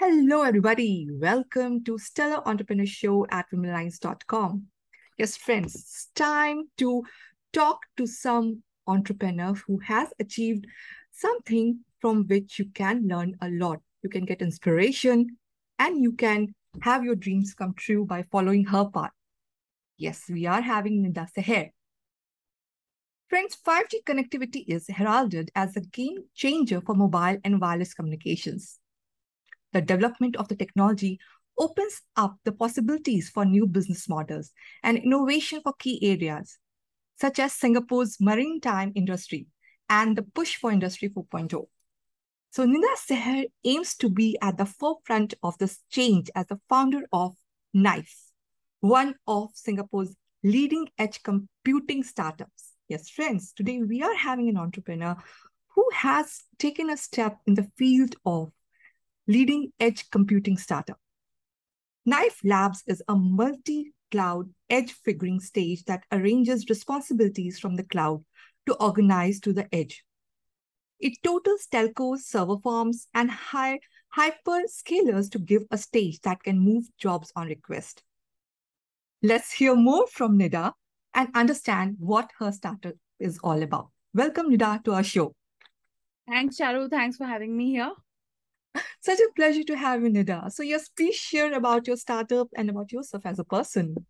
Hello, everybody. Welcome to Stellar Entrepreneur Show at womenlines.com. Yes, friends, it's time to talk to some entrepreneur who has achieved something from which you can learn a lot. You can get inspiration and you can have your dreams come true by following her path. Yes, we are having Nida Seher. Friends, 5G connectivity is heralded as a game changer for mobile and wireless communications the development of the technology opens up the possibilities for new business models and innovation for key areas, such as Singapore's maritime industry and the push for Industry 4.0. So Nida Seher aims to be at the forefront of this change as the founder of Nife, one of Singapore's leading edge computing startups. Yes, friends, today we are having an entrepreneur who has taken a step in the field of leading edge computing startup. Nife Labs is a multi cloud edge figuring stage that arranges responsibilities from the cloud to organize to the edge. It totals telcos, server farms, and high hyperscalers to give a stage that can move jobs on request. Let's hear more from Nida and understand what her startup is all about. Welcome, Nida, to our show. Thanks, Charu. Thanks for having me here. Such a pleasure to have you, Nida. So, yes, please share about your startup and about yourself as a person.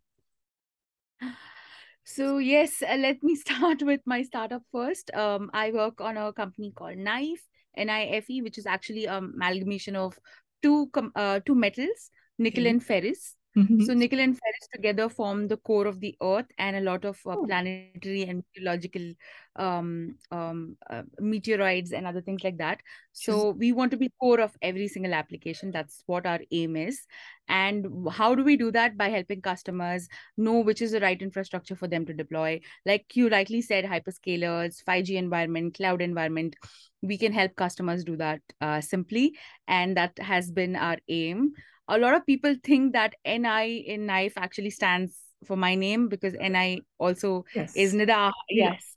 So, yes, uh, let me start with my startup first. Um, I work on a company called Nife, N-I-F-E, which is actually an amalgamation of two com- uh, two metals, nickel okay. and ferrous. Mm-hmm. So nickel and ferrous together form the core of the Earth and a lot of uh, oh. planetary and meteorological um, um, uh, meteoroids and other things like that. So we want to be core of every single application. That's what our aim is. And how do we do that? By helping customers know which is the right infrastructure for them to deploy. Like you rightly said, hyperscalers, 5G environment, cloud environment. We can help customers do that uh, simply. And that has been our aim a lot of people think that NI in Nife actually stands for my name because NI also yes. is Nida. Yes.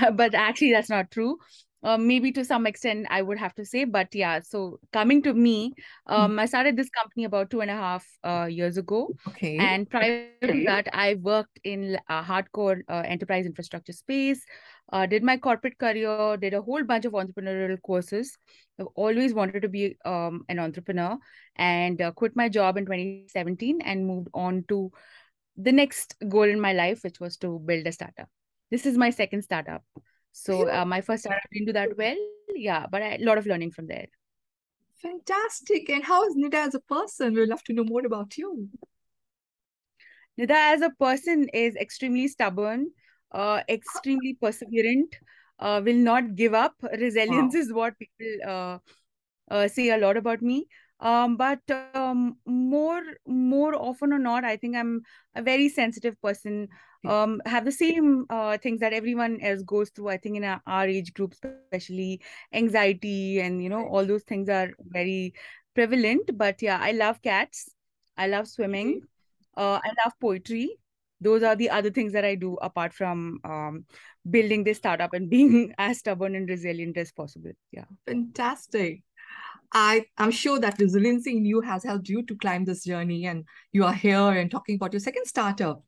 But, but actually, that's not true. Uh, maybe to some extent I would have to say, but yeah. So coming to me, um, mm. I started this company about two and a half uh, years ago. Okay. And prior to that, I worked in a hardcore uh, enterprise infrastructure space. Uh, did my corporate career, did a whole bunch of entrepreneurial courses. I've always wanted to be um, an entrepreneur, and uh, quit my job in 2017 and moved on to the next goal in my life, which was to build a startup. This is my second startup. So uh, my first startup didn't do that well. Yeah, but a lot of learning from there. Fantastic. And how is Nida as a person? We'd love to know more about you. Nida as a person is extremely stubborn, uh, extremely perseverant, uh, will not give up. Resilience wow. is what people uh, uh, say a lot about me. Um but um more more often or not i think i'm a very sensitive person. Um have the same uh, things that everyone else goes through i think in our, our age group especially anxiety and you know all those things are very prevalent. But yeah i love cats. I love swimming. uh, i love poetry those are the other things that i do apart from um, building this startup and being as stubborn and resilient as possible yeah fantastic I, I'm sure that resiliency in you has helped you to climb this journey, and you are here and talking about your second startup.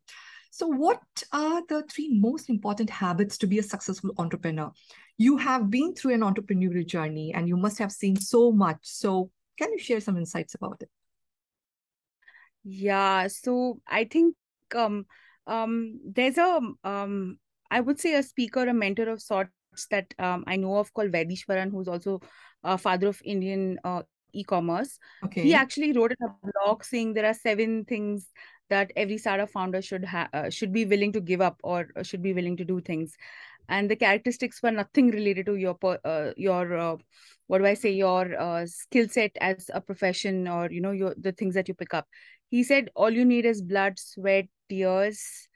So, what are the three most important habits to be a successful entrepreneur? You have been through an entrepreneurial journey and you must have seen so much. So, can you share some insights about it? Yeah, so I think um, um, there's a, um, I would say, a speaker, a mentor of sorts that um, I know of called Vaitheeswaran, who's also uh, father of Indian uh, e-commerce. Okay. He actually wrote in a blog saying there are seven things that every startup founder should have uh, should be willing to give up or should be willing to do things and the characteristics were nothing related to your uh, your uh, what do i say your uh, skill set as a profession or you know your the things that you pick up he said all you need is blood sweat tears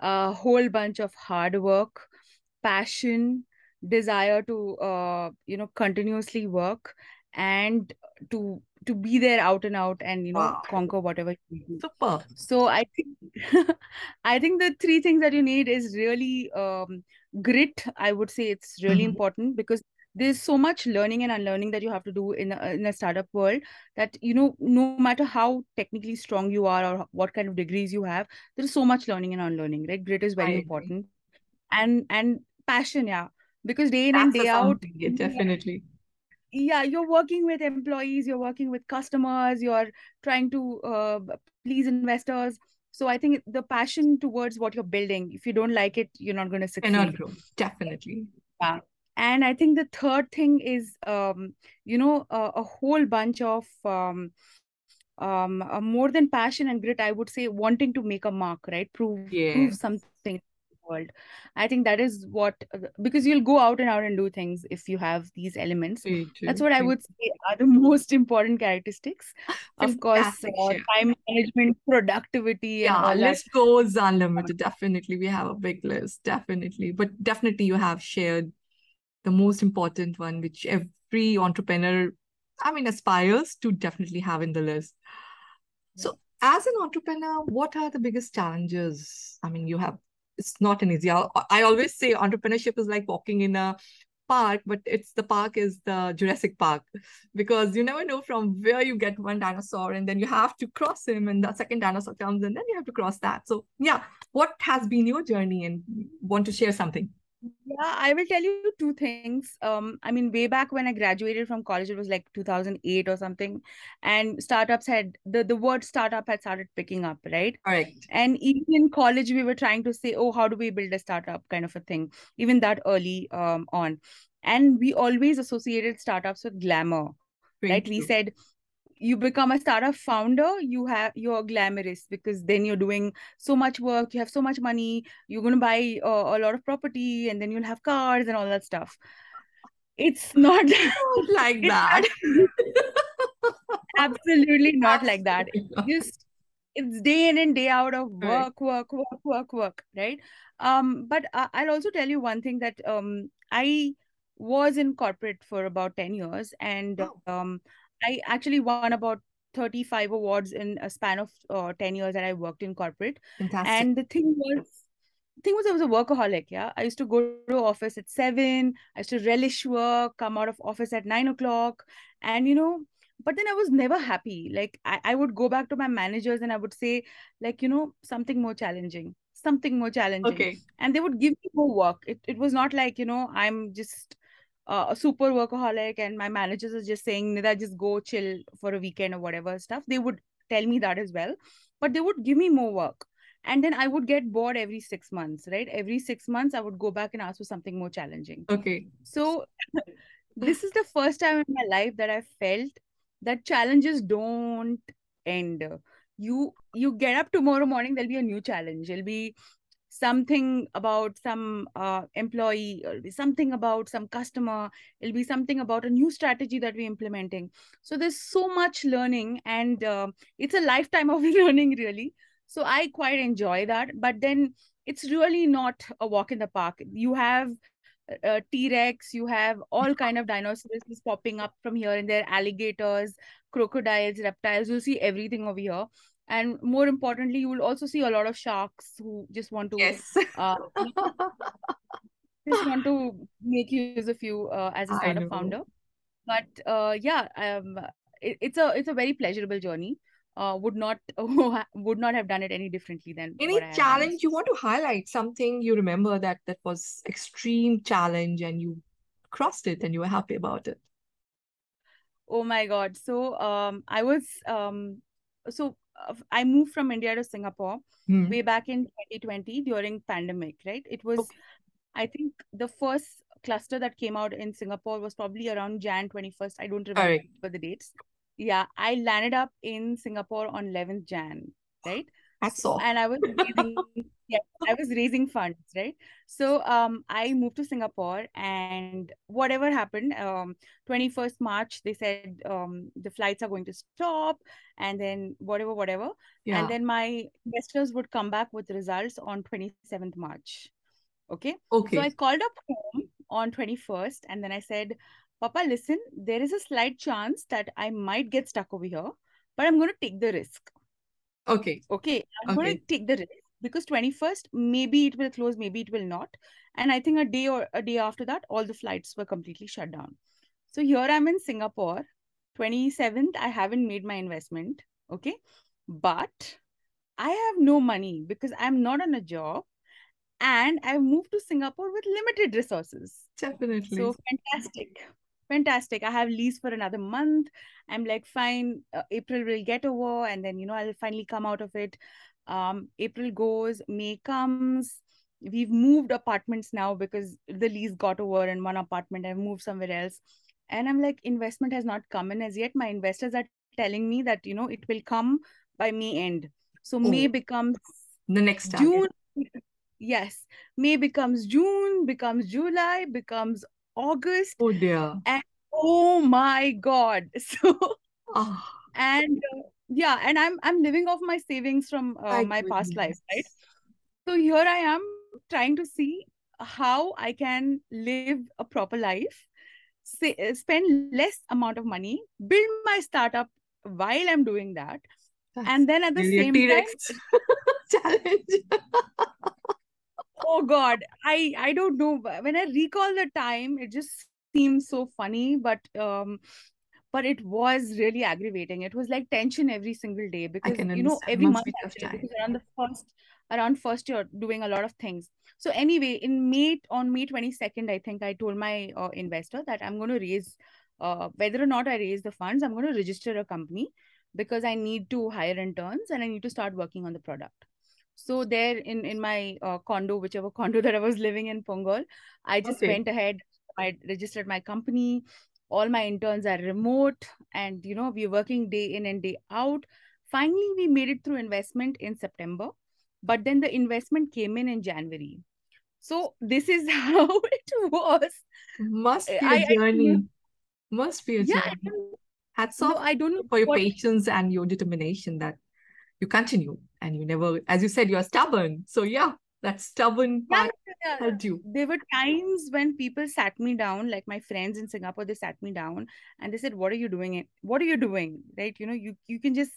a whole bunch of hard work passion desire to uh, you know continuously work and to to be there out and out and you know wow. conquer whatever you do. super so i think i think the three things that you need is really um, grit i would say it's really mm-hmm. important because there's so much learning and unlearning that you have to do in a, in a startup world that you know no matter how technically strong you are or what kind of degrees you have there is so much learning and unlearning right? Grit is very important. And and passion yeah. Because day in That's and day out yeah, definitely. Yeah you're working with employees you're working with customers you're trying to uh, please investors. So i think the passion towards what you're building if you don't like it you're not going to succeed. cannot grow definitely. Yeah and i think the third thing is um, you know a, a whole bunch of um, um, uh, more than passion and grit i would say wanting to make a mark right? Prove yeah. prove something world. I think that is what because you'll go out and out and do things if you have these elements. That's what i would say are the most important characteristics. Of course uh, time management productivity yeah list that. goes unlimited. Definitely we have a big list. Definitely. But definitely you have shared the most important one which every entrepreneur i mean aspires to definitely have in the list so as an entrepreneur what are the biggest challenges i mean you have it's not an easy. I always say entrepreneurship is like walking in a park, but it's the park is the Jurassic Park because you never know from where you get one dinosaur and then you have to cross him and the second dinosaur comes and then you have to cross that. So yeah, what has been your journey and want to share something? Yeah, I will tell you two things. Um, I mean, way back when I graduated from college, it was like 2008 or something, and startups had the the word startup had started picking up, right? Right. And even in college, we were trying to say, oh, how do we build a startup, kind of a thing, even that early um on, and we always associated startups with glamour, right? True. We said you become a startup founder you have you're glamorous because then you're doing so much work you have so much money you're going to buy uh, a lot of property and then you'll have cars and all that stuff. It's not like that. Absolutely not absolutely like that. It's just it's day in and day out of work work work work work right? Um but uh, i'll also tell you one thing that um i was in corporate for about 10 years and oh. um I actually won about 35 awards in a span of uh, 10 years that I worked in corporate. Fantastic. And the thing was, the thing was I was a workaholic. Yeah. I used to go to office at seven. I used to relish work, come out of office at nine o'clock. And, you know, but then I was never happy. Like I, I would go back to my managers and I would say, like, you know, something more challenging, something more challenging. Okay. And they would give me more work. It, it was not like, you know, I'm just uh, a super workaholic and my managers are just saying Nida just go chill for a weekend or whatever stuff they would tell me that as well but they would give me more work. And then I would get bored every six months right? Every six months I would go back and ask for something more challenging. Okay. So this is the first time in my life that I felt that challenges don't end. You you get up tomorrow morning there'll be a new challenge. There'll be something about some uh, employee something about some customer it'll be something about a new strategy that we're implementing. So there's so much learning and uh, it's a lifetime of learning really. So i quite enjoy that but then it's really not a walk in the park. You have uh, t-rex you have all kind of dinosaurs popping up from here and there alligators crocodiles reptiles you'll see everything over here and more importantly you will also see a lot of sharks who just want to yes. uh, just want to make use of you uh, as a startup founder. But uh, yeah um, it, it's a it's a very pleasurable journey. Uh, would not would not have done it any differently than any challenge you want to highlight? Something you remember that that was extreme challenge and you crossed it and you were happy about it? Oh my god. So um i was um so I moved from India to Singapore mm. way back in 2020 during pandemic, right? It was, okay. I think, the first cluster that came out in Singapore was probably around Jan 21st. I don't remember right. the dates. Yeah, I landed up in Singapore on 11th Jan, right? All. And I was raising, yeah, I was raising funds, right? So um, I moved to Singapore, and whatever happened, um, 21st March, they said um, the flights are going to stop, and then whatever, whatever. Yeah. And then my investors would come back with results on 27th March. Okay. Okay. So I called up home on 21st, and then I said, Papa, listen, there is a slight chance that I might get stuck over here, but I'm going to take the risk. Okay. Okay. I'm okay. going to take the risk. because 21st maybe it will close maybe it will not and i think a day or a day after that all the flights were completely shut down so here i'm in singapore 27th i haven't made my investment okay but i have no money because i'm not on a job and i've moved to singapore with limited resources Definitely. so fantastic fantastic. I have lease for another month. I'm like fine uh, april will get over and then you know i'll finally come out of it. Um april goes may comes. We've moved apartments now because the lease got over in one apartment. I've moved somewhere else. And i'm like investment has not come in as yet. My investors are telling me that you know it will come by may end. So Oh. may becomes the next target. june. Yes. May becomes june becomes july becomes august Oh dear. And oh my god. So Oh, and uh, yeah and i'm i'm living off my savings from uh, my my past life right? So here i am trying to see how i can live a proper life say, spend less amount of money build my startup while i'm doing that That's and then at the same time challenge. oh god. I i don't know. When i recall the time it just seems so funny but um but it was really aggravating. It was like tension every single day because you know every month actually time. because around the first around first you're doing a lot of things. So anyway in may on may 22nd i think i told my uh, investor that i'm going to raise uh, whether or not i raise the funds i'm going to register a company because i need to hire interns and i need to start working on the product so there in in my uh, condo whichever condo that i was living in pongal i just Okay. went ahead i registered my company all my interns are remote and you know we're working day in and day out finally we made it through investment in september but then the investment came in in january so this is how it was Must be i, a I journey. Must be a journey. Hats no off i don't know for your what patience and your determination that you continue and you never, as you said, you're stubborn. So yeah, that stubborn part yeah, helped you. there were times when people sat me down like my friends in singapore they sat me down and they said what are you doing it what are you doing right you know you you can just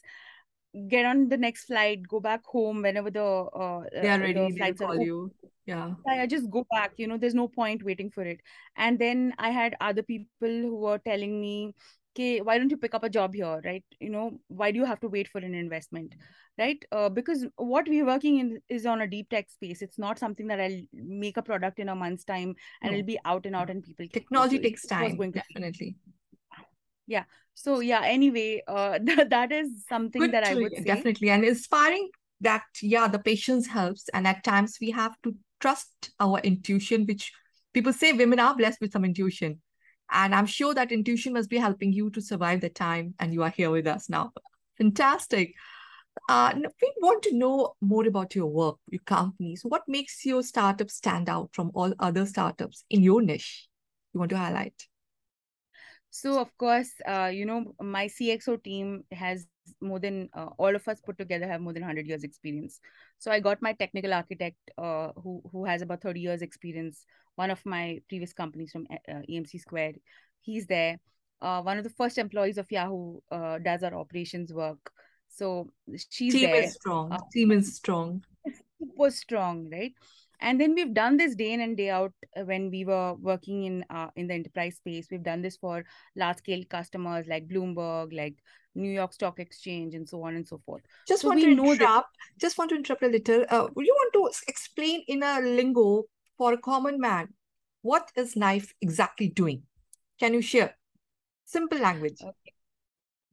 get on the next flight go back home whenever the uh, They are uh, ready, the they'll call you. Yeah. I just go back, you know, there's no point waiting for it. And then I had other people who were telling me, okay, why don't you pick up a job here, right? You know, why do you have to wait for an investment, right? Uh, because what we're working in is on a deep tech space. It's not something that I'll make a product in a month's time and No. it'll be out and out and people can. Technology So takes time, going to definitely. yeah. So yeah, anyway, uh, that, that is something Good that I would say. definitely and inspiring that yeah, the patience helps. And at times we have to trust our intuition, which people say women are blessed with some intuition. And I'm sure that intuition must be helping you to survive the time, and you are here with us now. Fantastic. Uh, we want to know more about your work, your company. So, what makes your startup stand out from all other startups in your niche? You want to highlight? So of course, uh, you know, my CXO team has more than uh, all of us put together have more than 100 years experience. So I got my technical architect uh, who who has about 30 years experience. One of my previous companies from uh, EMC Squared, he's there. Uh, one of the first employees of Yahoo uh, does our operations work. So she's there. Team there. is strong. Uh, Team is strong. super strong, right? And then we've done this day in and day out uh, when we were working in uh, in the enterprise space. We've done this for large scale customers like Bloomberg, like New York Stock Exchange, and so on and so forth. Just So want to interrupt. Just want to interrupt a little. Uh, would you want to explain in a lingo for a common man what is Nife exactly doing? Can you share? Simple language. Okay.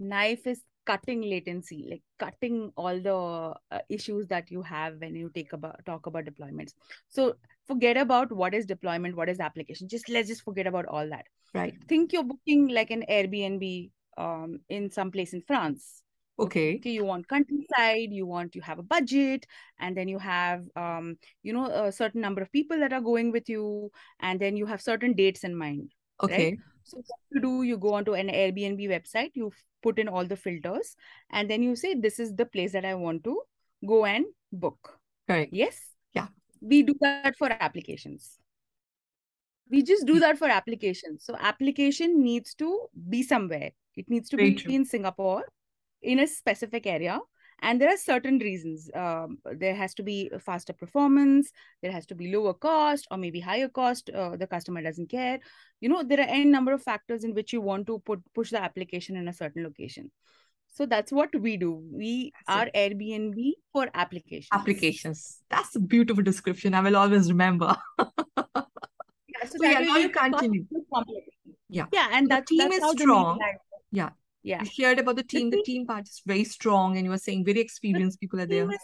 Nife is cutting latency, like cutting all the uh, issues that you have when you take about talk about deployments. So forget about what is deployment, what is application. Just let's just forget about all that. Right. Think you're booking like an Airbnb um, in some place in France. Okay. okay you want countryside you want you have a budget and then you have um you know a certain number of people that are going with you and then you have certain dates in mind Okay. So what you do you go onto an airbnb website you put in all the filters and then you say this is the place that i want to go and book Correct. yes Yeah. we do that for applications we just do that for applications so application needs to be somewhere it needs to Very be true. in singapore in a specific area and there are certain reasons. Um, there has to be faster performance there has to be lower cost or maybe higher cost uh, the customer doesn't care. You know there are any number of factors in which you want to put push the application in a certain location. So that's what we do. We are airbnb for applications. Applications. That's a beautiful description. I will always remember. Yeah, so, so yeah, now you continue. yeah. Yeah and that, the team that's is strong. yeah yeah. You shared about the team. The, the team part is very strong and you were saying very experienced people are there. is,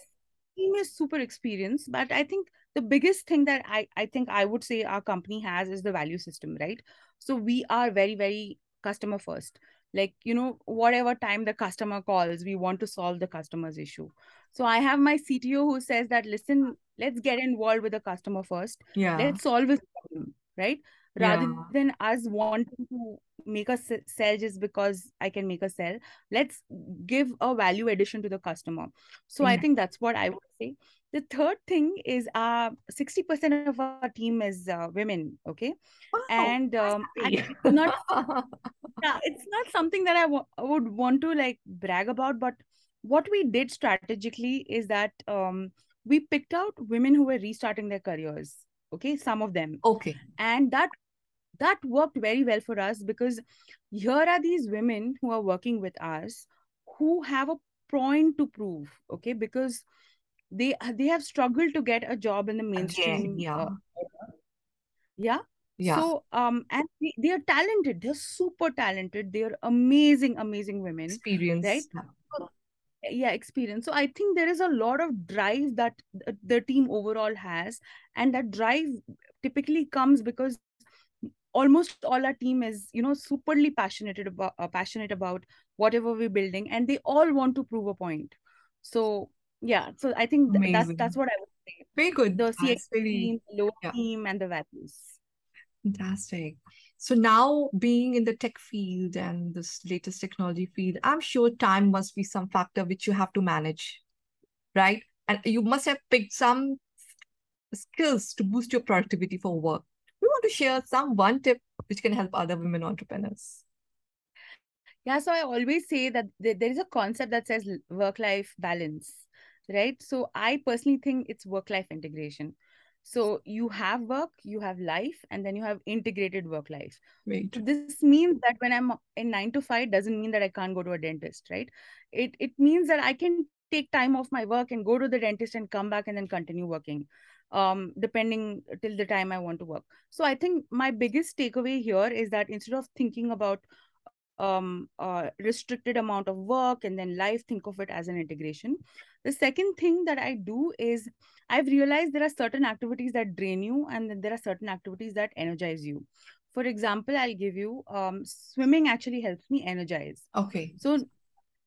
team is super experienced but i think the biggest thing that i i think i would say our company has is the value system right? So we are very very customer first. Like you know whatever time the customer calls we want to solve the customer's issue. So i have my cto who says that listen let's get involved with the customer first. Yeah. Let's solve his problem right rather Yeah. than us wanting to make a sell just because I can make a sell. Let's give a value addition to the customer. So I think that's what I would say. The third thing is uh 60% of our team is uh, women, okay? And um it's not yeah, it's not something that I would want to like brag about, but what we did strategically is that um we picked out women who were restarting their careers, okay? Some of them okay. and that that worked very well for us because here are these women who are working with us who have a point to prove okay because they they have struggled to get a job in the mainstream yeah. uh, yeah Yeah. so um and they, they are talented they're super talented they're amazing amazing women experience. right? Yeah. yeah experience so i think there is a lot of drive that the team overall has and that drive typically comes because almost all our team is you know superly passionate about uh, passionate about whatever we're building and they all want to prove a point so yeah so i think th- that's that's what i would say Very good. the cx team lower yeah. team and the values fantastic. So now being in the tech field and this latest technology field, I'm sure time must be some factor which you have to manage, right? And you must have picked some skills to boost your productivity for work. To share some one tip which can help other women entrepreneurs. Yeah, so I always say that there is a concept that says work life balance, right? So I personally think it's work life integration. So you have work, you have life, and then you have integrated work life. Great. So this means that when I'm in nine to five, doesn't mean that I can't go to a dentist, right? It it means that I can take time off my work and go to the dentist and come back and then continue working, um, depending till the time I want to work. So I think my biggest takeaway here is that instead of thinking about um uh, restricted amount of work and then life think of it as an integration the second thing that i do is i've realized there are certain activities that drain you and then there are certain activities that energize you for example i'll give you um swimming actually helps me energize Okay. so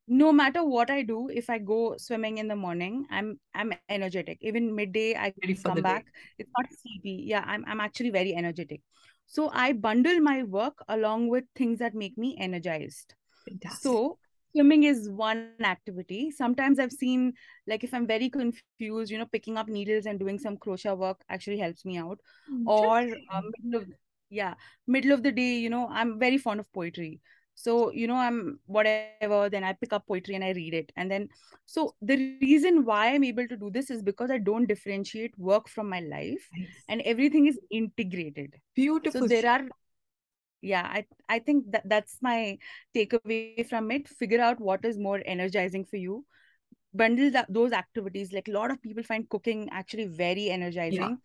no matter what i do if i go swimming in the morning i'm i'm energetic. Even midday i Ready come the day. back it's not sleepy. Yeah i'm, I'm actually very energetic. So i bundle my work along with things that make me energized. Fantastic. so swimming is one activity. Sometimes i've seen like if i'm very confused you know picking up needles and doing some crochet work actually helps me out. Or uh, middle of yeah middle of the day you know i'm very fond of poetry so you know i'm whatever then i pick up poetry and i read it. And then so the reason why i'm able to do this is because i don't differentiate work from my life Nice. and everything is integrated. Beautiful. so there are yeah i i think that that's my takeaway from it. Figure out what is more energizing for you. Bundle that, those activities. Like a lot of people find cooking actually very energizing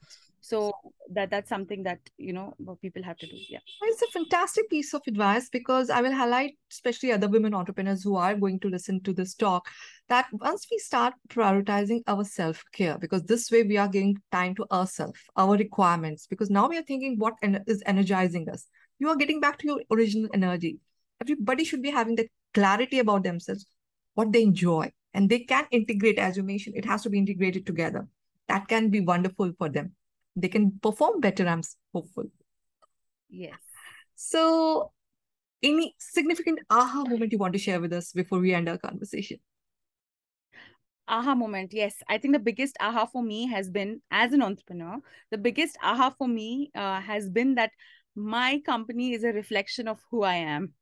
so that that's something that you know people have to do yeah It's a fantastic piece of advice because I will highlight, especially other women entrepreneurs who are going to listen to this talk, that once we start prioritizing our self care, because this way we are giving time to ourselves, our requirements, because now we are thinking what is energizing us. You are getting back to your original energy. Everybody should be having that clarity about themselves, what they enjoy, and they can integrate, as you mentioned, it has to be integrated together. That can be wonderful for them. They can perform better, I'm hopeful. yes So, any significant aha moment you want to share with us before we end our conversation? aha moment yes i think the biggest aha for me has been as an entrepreneur the biggest aha for me uh, has been that my company is a reflection of who i am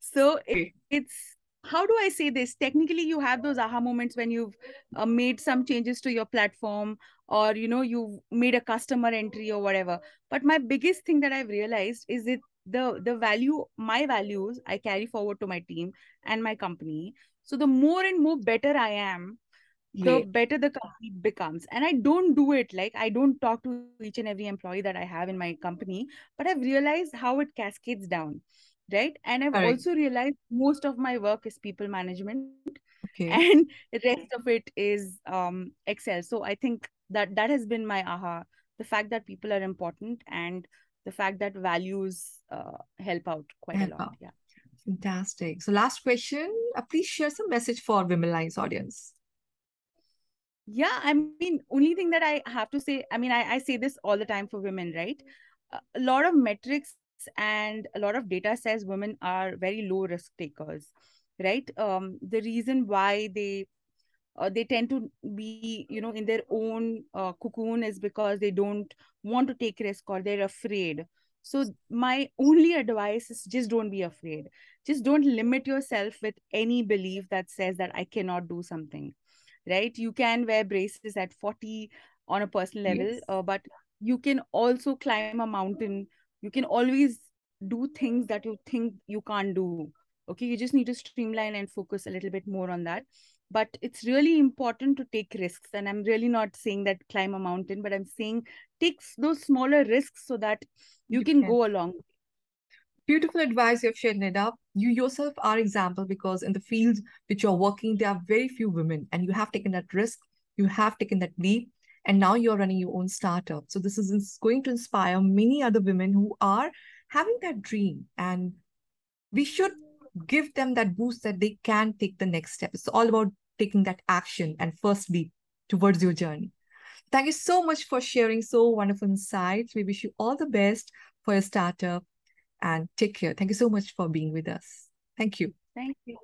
so it, it's how do I say this? Technically, you have those aha moments when you've uh, made some changes to your platform or you know you've made a customer entry or whatever. But my biggest thing that I've realized is it the the value my values I carry forward to my team and my company. So the more and more better I am, the better the company becomes and i don't do it like i don't talk to each and every employee that i have in my company but i've realized how it cascades down right? And i've also realized most of my work is people management okay. and the rest of it is um excel. So i think that that has been my aha. The fact that people are important and the fact that values uh, help out quite help a lot. out. yeah. Fantastic. So last question. Uh, please share some message for women lines audience. Yeah i mean only thing that i have to say i mean i, I say this all the time for women right? A lot of metrics and a lot of data says women are very low risk takers right? Um the reason why they uh, they tend to be you know in their own uh, cocoon is because they don't want to take risk or they're afraid. So my only advice is just don't be afraid. Just don't limit yourself with any belief that says that i cannot do something right? You can wear braces at 40 on a personal level yes. uh, but you can also climb a mountain you can always do things that you think you can't do. Okay you just need to streamline and focus a little bit more on that. But it's really important to take risks. And i'm really not saying that climb a mountain but i'm saying take those smaller risks so that you, you can, can, go along. Beautiful advice you've shared nida. You yourself are example because in the field which you're working there are very few women and you have taken that risk. You have taken that leap and now you're running your own startup. So this is going to inspire many other women who are having that dream and we should give them that boost that they can take the next step. It's all about taking that action and first leap towards your journey. Thank you so much for sharing so wonderful insights. We wish you all the best for your startup and take care. Thank you so much for being with us. Thank you. Thank you